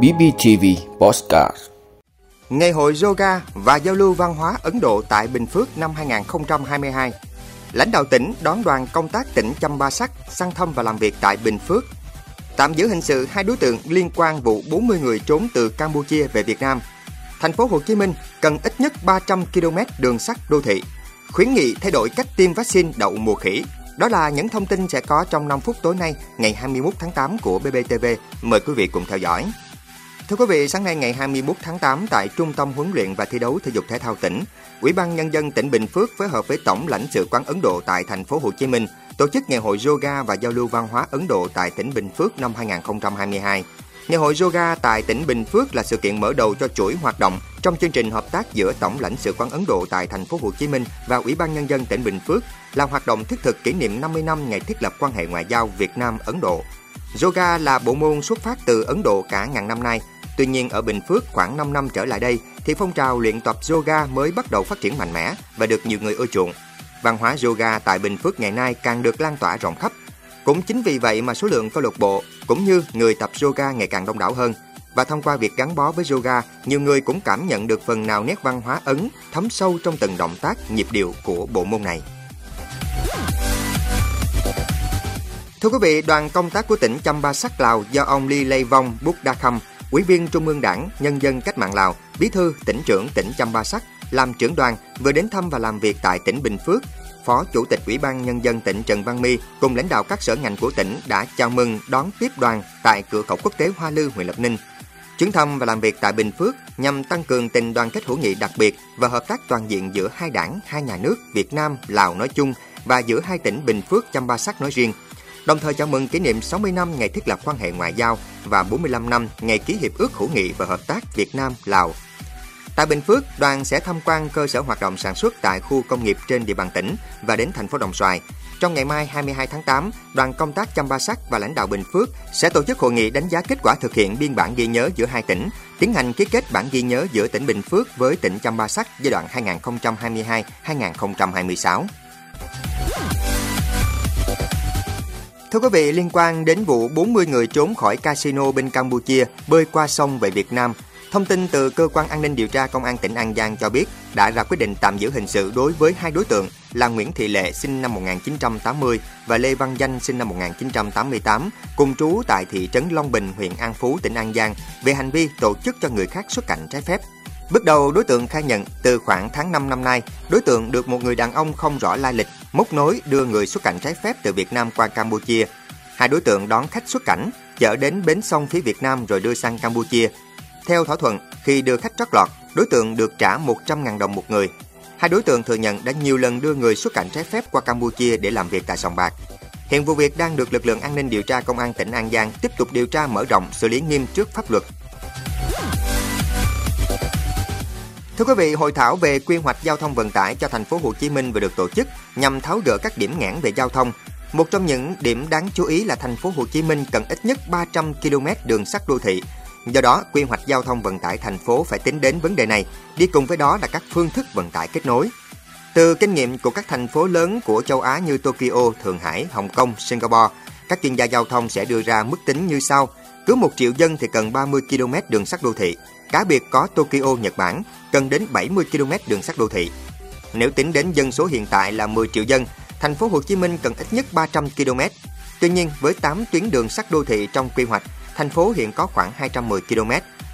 BBTV Postcard. Ngày hội yoga và giao lưu văn hóa Ấn Độ tại Bình Phước năm 2022 Lãnh đạo tỉnh đón đoàn công tác tỉnh Chăm Ba Sắc, sang thăm và làm việc tại Bình Phước. Tạm giữ hình sự hai đối tượng liên quan vụ 40 người trốn từ Campuchia về Việt Nam. Thành phố Hồ Chí Minh cần ít nhất 300 km đường sắt đô thị, Khuyến nghị thay đổi cách tiêm vaccine đậu mùa khỉ đó là những thông tin sẽ có trong 5 phút tối nay, ngày 21 tháng 8 của BBTV. Mời quý vị cùng theo dõi. Thưa quý vị, sáng nay ngày 21 tháng 8 tại Trung tâm huấn luyện và thi đấu thể dục thể thao tỉnh, Ủy ban nhân dân tỉnh Bình Phước phối hợp với Tổng lãnh sự quán Ấn Độ tại thành phố Hồ Chí Minh tổ chức ngày hội yoga và giao lưu văn hóa Ấn Độ tại tỉnh Bình Phước năm 2022. Ngày hội yoga tại tỉnh Bình Phước là sự kiện mở đầu cho chuỗi hoạt động trong chương trình hợp tác giữa Tổng lãnh sự quán Ấn Độ tại thành phố Hồ Chí Minh và Ủy ban nhân dân tỉnh Bình Phước là hoạt động thiết thực kỷ niệm 50 năm ngày thiết lập quan hệ ngoại giao Việt Nam Ấn Độ. Yoga là bộ môn xuất phát từ Ấn Độ cả ngàn năm nay. Tuy nhiên, ở Bình Phước khoảng 5 năm trở lại đây thì phong trào luyện tập yoga mới bắt đầu phát triển mạnh mẽ và được nhiều người ưa chuộng. Văn hóa yoga tại Bình Phước ngày nay càng được lan tỏa rộng khắp. Cũng chính vì vậy mà số lượng câu lạc bộ cũng như người tập yoga ngày càng đông đảo hơn. Và thông qua việc gắn bó với yoga, nhiều người cũng cảm nhận được phần nào nét văn hóa Ấn thấm sâu trong từng động tác, nhịp điệu của bộ môn này. Thưa quý vị, đoàn công tác của tỉnh Chăm Sắc Lào do ông Ly Lê Vong Búc Đa Khâm, Ủy viên Trung ương Đảng, Nhân dân Cách mạng Lào, Bí thư tỉnh trưởng tỉnh Chăm Sắc, làm trưởng đoàn vừa đến thăm và làm việc tại tỉnh Bình Phước. Phó Chủ tịch Ủy ban Nhân dân tỉnh Trần Văn My cùng lãnh đạo các sở ngành của tỉnh đã chào mừng đón tiếp đoàn tại cửa khẩu quốc tế Hoa Lư, huyện Lập Ninh. Chuyến thăm và làm việc tại Bình Phước nhằm tăng cường tình đoàn kết hữu nghị đặc biệt và hợp tác toàn diện giữa hai đảng, hai nhà nước Việt Nam, Lào nói chung và giữa hai tỉnh Bình Phước, Chăm Ba Sắc nói riêng đồng thời chào mừng kỷ niệm 60 năm ngày thiết lập quan hệ ngoại giao và 45 năm ngày ký hiệp ước hữu nghị và hợp tác Việt Nam Lào. Tại Bình Phước, đoàn sẽ tham quan cơ sở hoạt động sản xuất tại khu công nghiệp trên địa bàn tỉnh và đến thành phố Đồng Xoài. Trong ngày mai 22 tháng 8, đoàn công tác Chăm Ba Sắc và lãnh đạo Bình Phước sẽ tổ chức hội nghị đánh giá kết quả thực hiện biên bản ghi nhớ giữa hai tỉnh, tiến hành ký kết bản ghi nhớ giữa tỉnh Bình Phước với tỉnh Chăm Ba Sắc giai đoạn 2022-2026. Thưa quý vị, liên quan đến vụ 40 người trốn khỏi casino bên Campuchia bơi qua sông về Việt Nam, thông tin từ cơ quan an ninh điều tra công an tỉnh An Giang cho biết đã ra quyết định tạm giữ hình sự đối với hai đối tượng là Nguyễn Thị Lệ sinh năm 1980 và Lê Văn Danh sinh năm 1988, cùng trú tại thị trấn Long Bình, huyện An Phú, tỉnh An Giang về hành vi tổ chức cho người khác xuất cảnh trái phép. Bước đầu, đối tượng khai nhận từ khoảng tháng 5 năm nay, đối tượng được một người đàn ông không rõ lai lịch móc nối đưa người xuất cảnh trái phép từ Việt Nam qua Campuchia. Hai đối tượng đón khách xuất cảnh, chở đến bến sông phía Việt Nam rồi đưa sang Campuchia. Theo thỏa thuận, khi đưa khách trót lọt, đối tượng được trả 100.000 đồng một người. Hai đối tượng thừa nhận đã nhiều lần đưa người xuất cảnh trái phép qua Campuchia để làm việc tại sòng bạc. Hiện vụ việc đang được lực lượng an ninh điều tra công an tỉnh An Giang tiếp tục điều tra mở rộng xử lý nghiêm trước pháp luật Thưa quý vị, hội thảo về quy hoạch giao thông vận tải cho thành phố Hồ Chí Minh vừa được tổ chức nhằm tháo gỡ các điểm nghẽn về giao thông. Một trong những điểm đáng chú ý là thành phố Hồ Chí Minh cần ít nhất 300 km đường sắt đô thị. Do đó, quy hoạch giao thông vận tải thành phố phải tính đến vấn đề này, đi cùng với đó là các phương thức vận tải kết nối. Từ kinh nghiệm của các thành phố lớn của châu Á như Tokyo, Thượng Hải, Hồng Kông, Singapore, các chuyên gia giao thông sẽ đưa ra mức tính như sau. Cứ 1 triệu dân thì cần 30 km đường sắt đô thị, Cá biệt có Tokyo, Nhật Bản, cần đến 70 km đường sắt đô thị. Nếu tính đến dân số hiện tại là 10 triệu dân, thành phố Hồ Chí Minh cần ít nhất 300 km. Tuy nhiên, với 8 tuyến đường sắt đô thị trong quy hoạch, thành phố hiện có khoảng 210 km.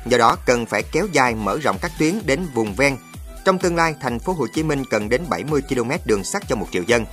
Do đó, cần phải kéo dài mở rộng các tuyến đến vùng ven. Trong tương lai, thành phố Hồ Chí Minh cần đến 70 km đường sắt cho 1 triệu dân.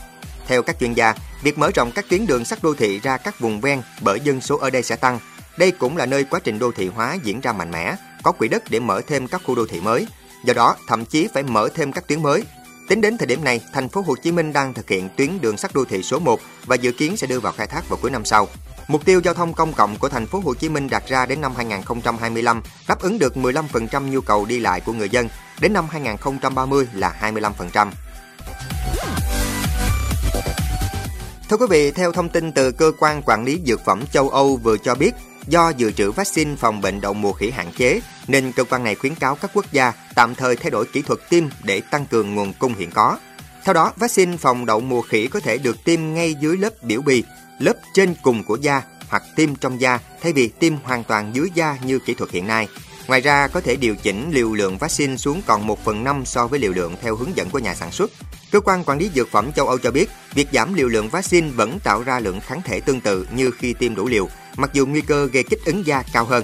Theo các chuyên gia, việc mở rộng các tuyến đường sắt đô thị ra các vùng ven bởi dân số ở đây sẽ tăng. Đây cũng là nơi quá trình đô thị hóa diễn ra mạnh mẽ, có quỹ đất để mở thêm các khu đô thị mới. Do đó, thậm chí phải mở thêm các tuyến mới. Tính đến thời điểm này, thành phố Hồ Chí Minh đang thực hiện tuyến đường sắt đô thị số 1 và dự kiến sẽ đưa vào khai thác vào cuối năm sau. Mục tiêu giao thông công cộng của thành phố Hồ Chí Minh đặt ra đến năm 2025 đáp ứng được 15% nhu cầu đi lại của người dân, đến năm 2030 là 25%. Thưa quý vị, theo thông tin từ cơ quan quản lý dược phẩm châu Âu vừa cho biết, Do dự trữ vaccine phòng bệnh đậu mùa khỉ hạn chế, nên cơ quan này khuyến cáo các quốc gia tạm thời thay đổi kỹ thuật tiêm để tăng cường nguồn cung hiện có. Theo đó, vaccine phòng đậu mùa khỉ có thể được tiêm ngay dưới lớp biểu bì, lớp trên cùng của da hoặc tiêm trong da thay vì tiêm hoàn toàn dưới da như kỹ thuật hiện nay. Ngoài ra, có thể điều chỉnh liều lượng vaccine xuống còn 1 phần 5 so với liều lượng theo hướng dẫn của nhà sản xuất. Cơ quan quản lý dược phẩm châu Âu cho biết, việc giảm liều lượng vaccine vẫn tạo ra lượng kháng thể tương tự như khi tiêm đủ liều, mặc dù nguy cơ gây kích ứng da cao hơn.